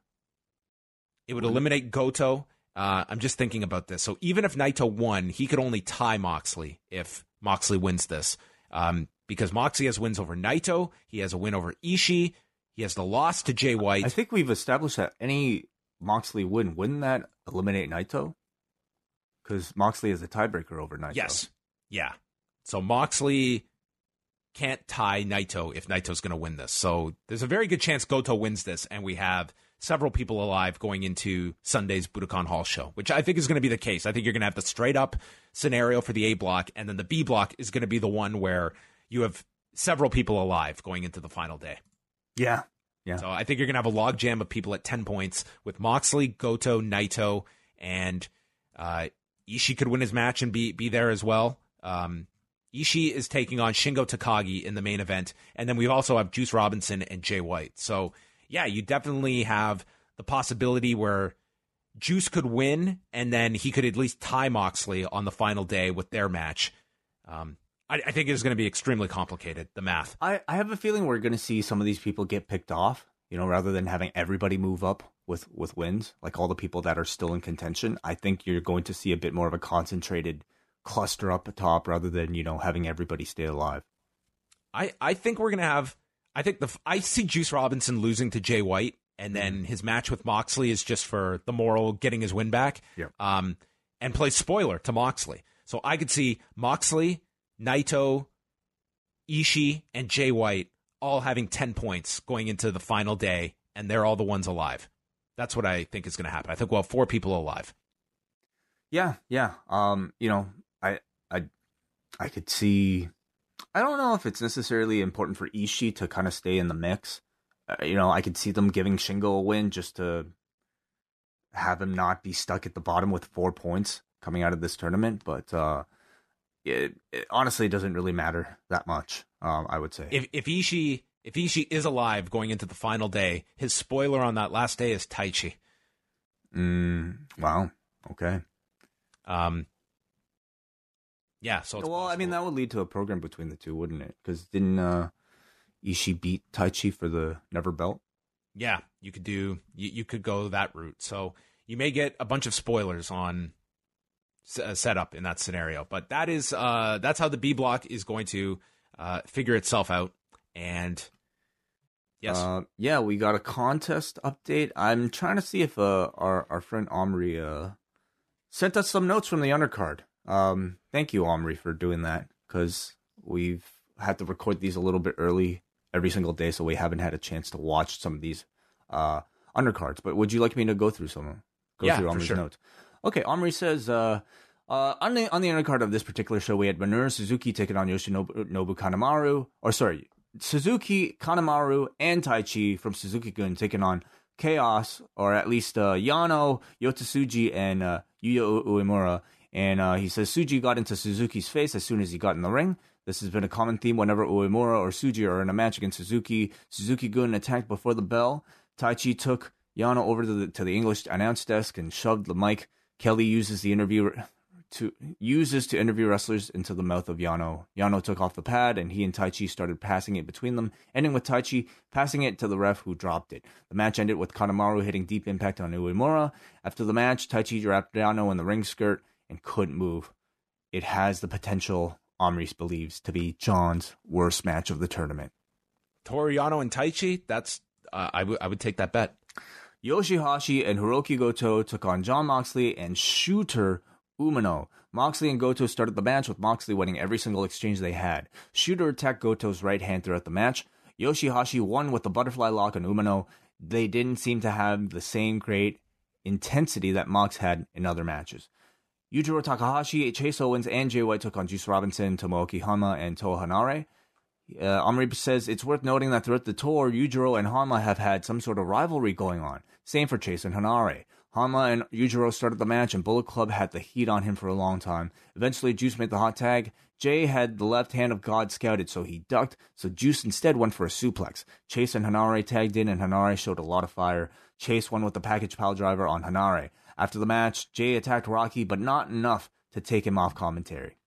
It would eliminate Goto. Uh, I'm just thinking about this. So even if Naito won, he could only tie Moxley if Moxley wins this. Um, because Moxley has wins over Naito, he has a win over Ishii, he has the loss to Jay White. I think we've established that any Moxley win wouldn't that eliminate Naito? Because Moxley is a tiebreaker over Naito. Yes. Yeah. So Moxley can't tie Naito if Naito's going to win this. So there's a very good chance Goto wins this, and we have several people alive going into Sunday's Budokan Hall show, which I think is going to be the case. I think you're going to have the straight up scenario for the A block, and then the B block is going to be the one where you have several people alive going into the final day. Yeah. Yeah. So I think you're going to have a logjam of people at 10 points with Moxley, Goto, Naito, and uh, Ishii could win his match and be, be there as well. Um, Ishii is taking on Shingo Takagi in the main event. And then we also have Juice Robinson and Jay White. So, yeah, you definitely have the possibility where Juice could win and then he could at least tie Moxley on the final day with their match. Um, I, I think it's going to be extremely complicated, the math. I, I have a feeling we're going to see some of these people get picked off, you know, rather than having everybody move up with, with wins, like all the people that are still in contention. I think you're going to see a bit more of a concentrated cluster up top rather than, you know, having everybody stay alive. I, I think we're gonna have. I think the I see Juice Robinson losing to Jay White, and then his match with Moxley is just for the moral getting his win back. Yep. Um, and play spoiler to Moxley. So I could see Moxley, Naito, Ishii, and Jay White all having ten points going into the final day, and they're all the ones alive. That's what I think is going to happen. I think we'll have four people alive. Yeah, yeah. Um, you know, I I I could see I don't know if it's necessarily important for Ishii to kind of stay in the mix. Uh, you know, I could see them giving Shingo a win just to have him not be stuck at the bottom with 4 points coming out of this tournament, but uh it, it honestly doesn't really matter that much. Um, I would say. If if Ishii if Ishii is alive going into the final day, his spoiler on that last day is Taichi. mm, wow. Okay. Um, yeah, so it's well, I mean, that would lead to a program between the two, wouldn't it? Because didn't uh, Ishii beat Taichi for the Never Belt? yeah, you could do you, you could go that route. So you may get a bunch of spoilers on s- uh, setup in that scenario, but that is uh that's how the B block is going to uh figure itself out. And yes, Uh, yeah, we got a contest update. I'm trying to see if uh, our our friend Omri uh, sent us some notes from the undercard. Um, thank you, Omri, for doing that because we've had to record these a little bit early every single day, so we haven't had a chance to watch some of these uh, undercards. But would you like me to go through some? of Go Yeah, through for Omri's sure. notes. Okay, Omri says. Uh, uh, on the on the undercard of this particular show, we had Minoru Suzuki taking on Yoshinobu Nobu Kanemaru, or sorry, Suzuki, Kanemaru, and Taichi from Suzuki Gun taking on Chaos, or at least uh, Yano, Yota Tsuji, and uh, Yuya Uemura. And uh, he says Tsuji got into Suzuki's face as soon as he got in the ring. This has been a common theme whenever Uemura or Tsuji are in a match against Suzuki. Suzuki Gun attacked before the bell. Taichi took Yano over to the, to the English announce desk and shoved the mic. Kelly uses the interview to uses to interview wrestlers into the mouth of Yano. Yano took off the pad and he and Taichi started passing it between them, ending with Taichi passing it to the ref who dropped it. The match ended with Kanemaru hitting deep impact on Uemura. After the match, Taichi wrapped Yano in the ring skirt and couldn't move. It has the potential, Omri believes, to be John's worst match of the tournament. Toru Yano and Taichi, that's uh, I would I would take that bet. Yoshihashi and Hiroki Goto took on Jon Moxley and Shota Umino. Moxley and Goto started the match with Moxley winning every single exchange they had. Shooter attacked Goto's right hand throughout the match. Yoshihashi won with the butterfly lock on Umino. They didn't seem to have the same great intensity that Mox had in other matches. Yujiro Takahashi, Chase Owens, and Jay White took on Juice Robinson, Tomoaki Honma, and Toa Henare. Uh, says it's worth noting that throughout the tour, Yujiro and Honma have had some sort of rivalry going on. Same for Chase and Henare. Honma and Yujiro started the match, and Bullet Club had the heat on him for a long time. Eventually, Juice made the hot tag. Jay had the left hand of God scouted, so he ducked, so Juice instead went for a suplex. Chase and Henare tagged in, and Henare showed a lot of fire. Chase won with the package pile driver on Henare. After the match, Jay attacked Rocky, but not enough to take him off commentary.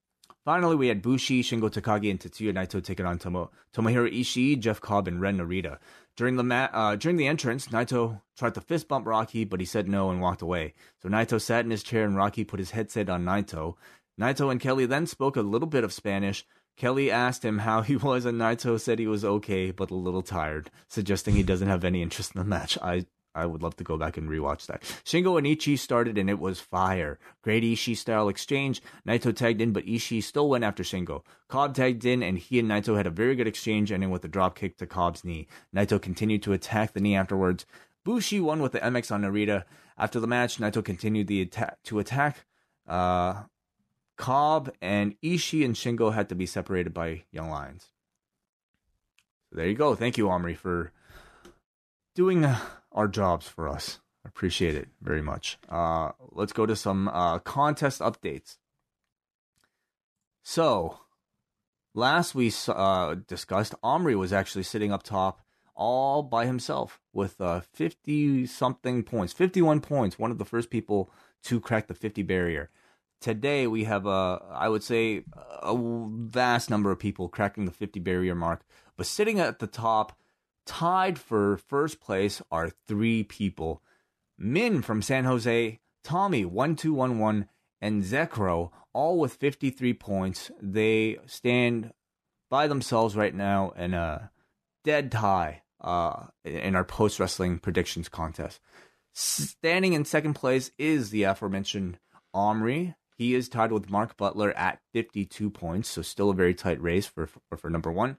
Finally, we had Bushi, Shingo Takagi, and Tetsuya Naito taking on Tomo, Tomohiro Ishii, Jeff Cobb, and Ren Narita. During the ma- uh, during the entrance, Naito tried to fist bump Rocky, but he said no and walked away. So Naito sat in his chair, and Rocky put his headset on Naito. Naito and Kelly then spoke a little bit of Spanish. Kelly asked him how he was, and Naito said he was okay, but a little tired, suggesting he doesn't have any interest in the match. I I would love to go back and rewatch that. Shingo and Ishii started and it was fire. Great Ishii style exchange. Naito tagged in, but Ishii still went after Shingo. Cobb tagged in and he and Naito had a very good exchange, ending with a drop kick to Cobb's knee. Naito continued to attack the knee afterwards. Bushi won with the MX on Narita. After the match, Naito continued the attack to attack uh, Cobb, and Ishii and Shingo had to be separated by Young Lions. So there you go. Thank you, Omri, for doing. Uh, our jobs for us. I appreciate it very much. Uh, let's go to some uh, contest updates. So, last we uh, discussed, Omri was actually sitting up top all by himself with 50 uh, something points, 51 points, one of the first people to crack the 50 barrier. Today, we have, a, I would say, a vast number of people cracking the 50 barrier mark, but sitting at the top Tied for first place are three people Min from San Jose, Tommy 1211, and Zekro, all with 53 points. They stand by themselves right now in a dead tie uh, in our post wrestling predictions contest. Standing in second place is the aforementioned Omri. He is tied with Mark Butler at 52 points, so still a very tight race for for, for number one.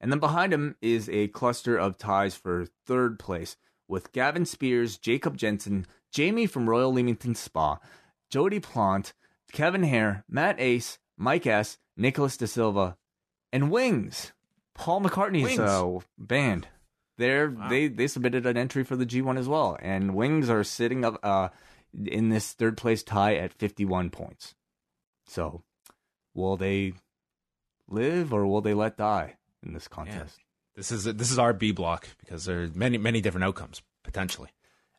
And then behind him is a cluster of ties for third place with Gavin Spears, Jacob Jensen, Jamie from Royal Leamington Spa, Jody Plant, Kevin Hare, Matt Ace, Mike S, Nicholas De Silva, and Wings, Paul McCartney's uh, band. There, wow. they they submitted an entry for the G1 as well, and Wings are sitting up uh, in this third place tie at 51 points. So, will they live or will they let die? In this contest. Yeah. This is this is our B block because there are many many different outcomes potentially.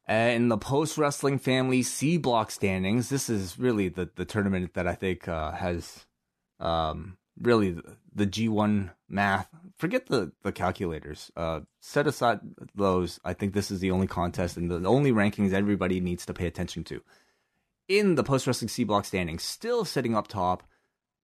Uh, in the post wrestling family C block standings, this is really the, the tournament that I think uh, has um, really the, the, G1 math. Forget the, the calculators. Uh, set aside those. I think this is the only contest and the only rankings everybody needs to pay attention to. In the post wrestling C block standings, still sitting up top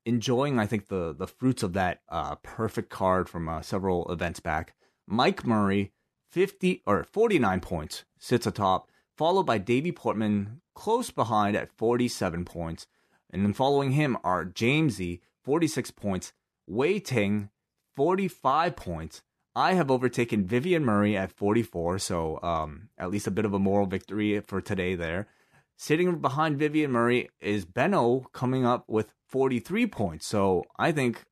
enjoying, I think, the the fruits of that uh, perfect card from uh, several events back. Mike Murray, fifty or forty nine points, sits atop, followed by Davey Portman, close behind at forty seven points, and then following him are Jamesy, forty six points, Wai Ting, forty five points. I have overtaken Vivian Murray at 44, so um, at least a bit of a moral victory for today there. Sitting behind Vivian Murray is Benno coming up with 43 points. So I think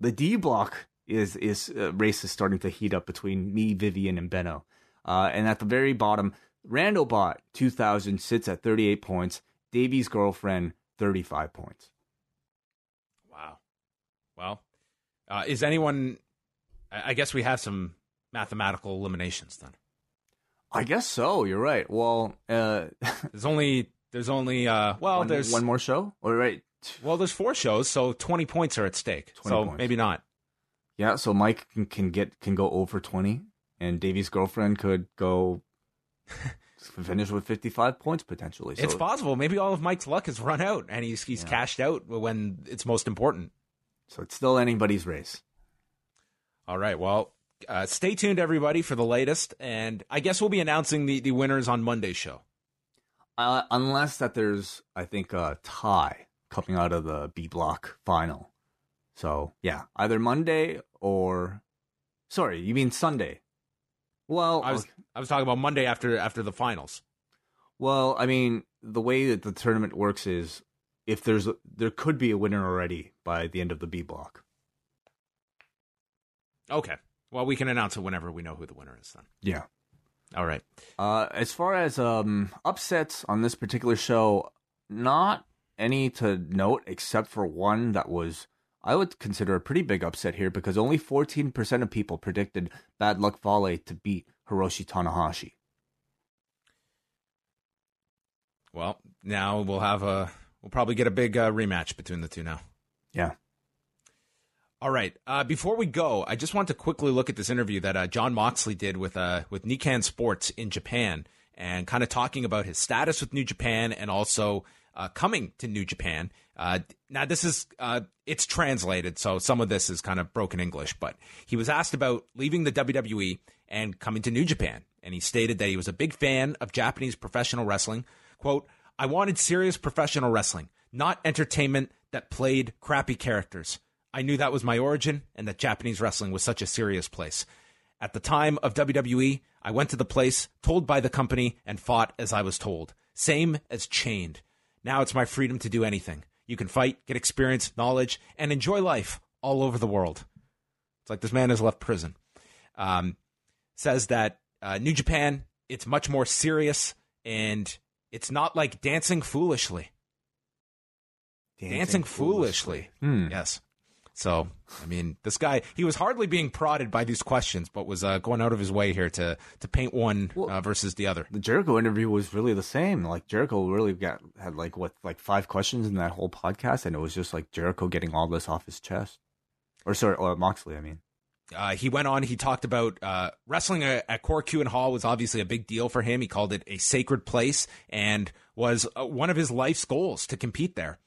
the D block is is uh, race is starting to heat up between me, Vivian, and Benno. Uh, and at the very bottom, Randobot 2000 sits at 38 points. Davey's girlfriend 35 points. Wow. Well, uh, is anyone? I guess we have some mathematical eliminations then. I guess so. You're right. Well, uh, there's only there's only uh, well one, there's one more show. All right. Well, there's four shows, so 20 points are at stake. So points. maybe not. Yeah. So Mike can, can get can go over 20, and Davey's girlfriend could go finish with 55 points potentially. So, it's possible. Maybe all of Mike's luck has run out, and he's he's yeah. cashed out when it's most important. So it's still anybody's race. All right. Well, uh, stay tuned, everybody, for the latest. And I guess we'll be announcing the, the winners on Monday's show. Uh, unless that there's, I think, a tie coming out of the B block final. So, yeah, either Monday or. Sorry, you mean Sunday? Well, I was I was talking about Monday after after the finals. Well, I mean, the way that the tournament works is if there's a, there could be a winner already by the end of the B block. Okay. Well, we can announce it whenever we know who the winner is then. Yeah. All right. Uh, as far as um, upsets on this particular show, not any to note except for one that was I would consider a pretty big upset here because only 14% of people predicted Bad Luck Fale to beat Hiroshi Tanahashi. Well, now we'll have a we'll probably get a big uh, rematch between the two now. Yeah. All right. Uh, before we go, I just want to quickly look at this interview that uh, Jon Moxley did with uh, with Nikkan Sports in Japan, and kind of talking about his status with New Japan and also uh, coming to New Japan. Uh, now, this is uh, it's translated, so some of this is kind of broken English. But he was asked about leaving the WWE and coming to New Japan, and he stated that he was a big fan of Japanese professional wrestling. "Quote: I wanted serious professional wrestling, not entertainment that played crappy characters." I knew that was my origin and that Japanese wrestling was such a serious place. At the time of WWE, I went to the place, told by the company, and fought as I was told. Same as chained. Now it's my freedom to do anything. You can fight, get experience, knowledge, and enjoy life all over the world. It's like this man has left prison. Um, says that uh, New Japan, it's much more serious and it's not like dancing foolishly. Dancing, dancing foolishly. foolishly. Hmm. Yes. So, I mean, this guy, he was hardly being prodded by these questions, but was uh, going out of his way here to to paint one well, uh, versus the other. The Jericho interview was really the same. Like Jericho really got had like what like five questions in that whole podcast, and it was just like Jericho getting all this off his chest. Or sorry, or Moxley, I mean. Uh, he went on. He talked about uh, wrestling at, at Korakuen Hall was obviously a big deal for him. He called it a sacred place and was uh, one of his life's goals to compete there.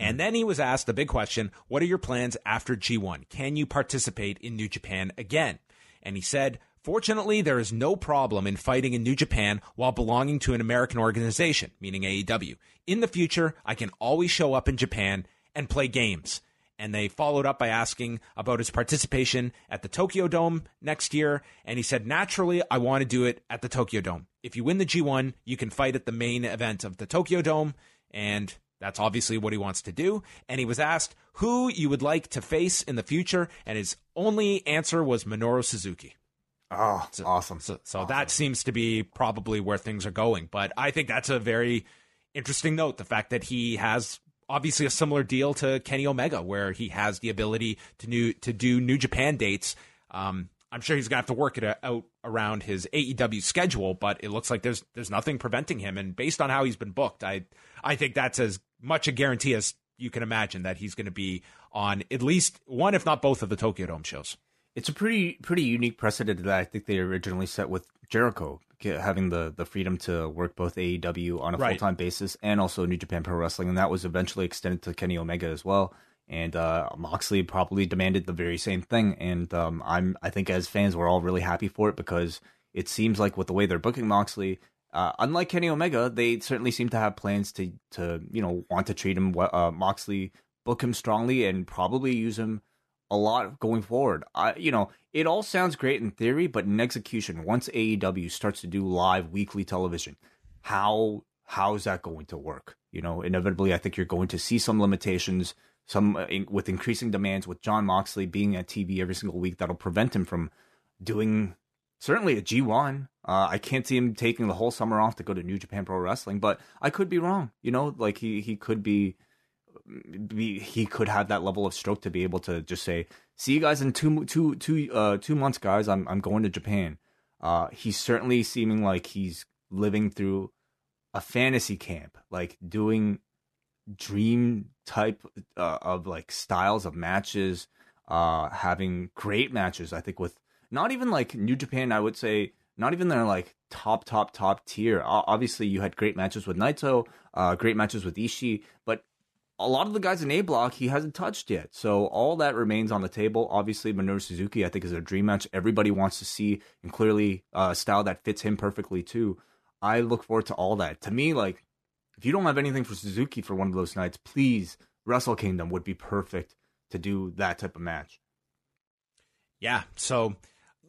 And then he was asked the big question What are your plans after G1? Can you participate in New Japan again? And he said, Fortunately, there is no problem in fighting in New Japan while belonging to an American organization, meaning AEW. In the future, I can always show up in Japan and play games. And they followed up by asking about his participation at the Tokyo Dome next year. And he said, naturally, I want to do it at the Tokyo Dome. If you win the G1, you can fight at the main event of the Tokyo Dome. And that's obviously what he wants to do. And he was asked who you would like to face in the future, and his only answer was Minoru Suzuki. Oh, so, awesome. So, so awesome. that seems to be probably where things are going. But I think that's a very interesting note the fact that he has obviously a similar deal to Kenny Omega, where he has the ability to new to do New Japan dates. Um, I'm sure he's gonna have to work it out around his AEW schedule, but it looks like there's there's nothing preventing him. And based on how he's been booked, I I think that's as much a guarantee as you can imagine that he's going to be on at least one, if not both, of the Tokyo Dome shows. It's a pretty pretty unique precedent that I think they originally set with Jericho having the the freedom to work both AEW on a right. full time basis and also New Japan Pro Wrestling, and that was eventually extended to Kenny Omega as well. And uh, Moxley probably demanded the very same thing, and um, I'm I think as fans we're all really happy for it because it seems like with the way they're booking Moxley, uh, unlike Kenny Omega, they certainly seem to have plans to to you know want to treat him uh, Moxley, book him strongly, and probably use him a lot going forward. I you know it all sounds great in theory, but in execution, once AEW starts to do live weekly television, how how is that going to work? You know, inevitably, I think you're going to see some limitations some uh, in, with increasing demands with Jon Moxley being at TV every single week that'll prevent him from doing certainly a G1. Uh, I can't see him taking the whole summer off to go to New Japan Pro Wrestling, but I could be wrong. You know, like he he could be, be he could have that level of stroke to be able to just say, "See you guys in two two two uh two months, guys. I'm I'm going to Japan." Uh, he's certainly seeming like he's living through a fantasy camp, like doing dream type uh, of like styles of matches, uh, having great matches. I think with not even like New Japan, I would say not even their like top, top, top tier. Obviously, you had great matches with Naito, uh, great matches with Ishii, but a lot of the guys in A block he hasn't touched yet. So all that remains on the table. Obviously, Minoru Suzuki, I think, is a dream match. Everybody wants to see, and clearly uh, a style that fits him perfectly too. I look forward to all that. To me, like if you don't have anything for Suzuki for one of those nights, please Wrestle Kingdom would be perfect to do that type of match. Yeah. So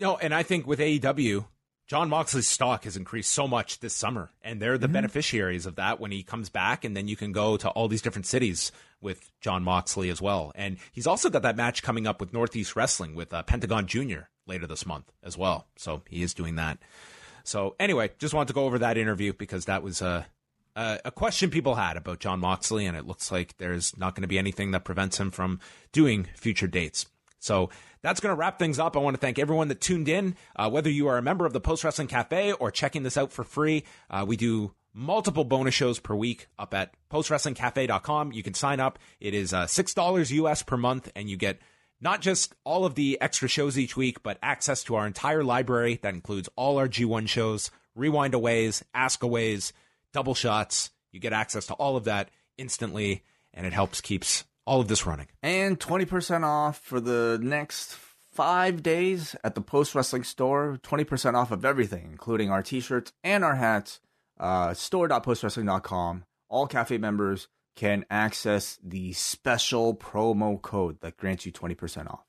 no, and I think with AEW, Jon Moxley's stock has increased so much this summer, and they're the mm-hmm. beneficiaries of that when he comes back, and then you can go to all these different cities with Jon Moxley as well. And he's also got that match coming up with Northeast Wrestling with uh, Pentagon Jr. later this month as well. So he is doing that. So anyway, just wanted to go over that interview because that was a uh, a question people had about John Moxley, and it looks like there's not going to be anything that prevents him from doing future dates. So that's going to wrap things up. I want to thank everyone that tuned in. Uh, whether you are a member of the Post Wrestling Cafe or checking this out for free, uh, we do multiple bonus shows per week up at postwrestlingcafe.com. You can sign up. It is uh, $6 US per month, and you get not just all of the extra shows each week, but access to our entire library that includes all our G1 shows, rewind aways, ask aways, double shots. You get access to all of that instantly, and it helps keeps all of this running. And 20% off for the next five days at the Post Wrestling Store. 20% off of everything, including our t shirts and our hats. Uh, store.postwrestling.com. All cafe members can access the special promo code that grants you 20% off.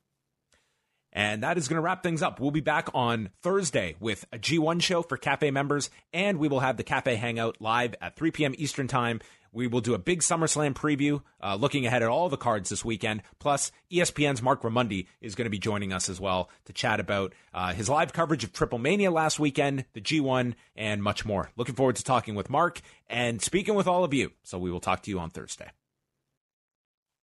And that is going to wrap things up. We'll be back on Thursday with a G1 show for Cafe members, and we will have the Cafe Hangout live at 3 p.m. Eastern Time. We will do a big SummerSlam preview, uh, looking ahead at all the cards this weekend. Plus, ESPN's Mark Raimondi is going to be joining us as well to chat about uh, his live coverage of Triple Mania last weekend, the G1, and much more. Looking forward to talking with Mark and speaking with all of you. So we will talk to you on Thursday.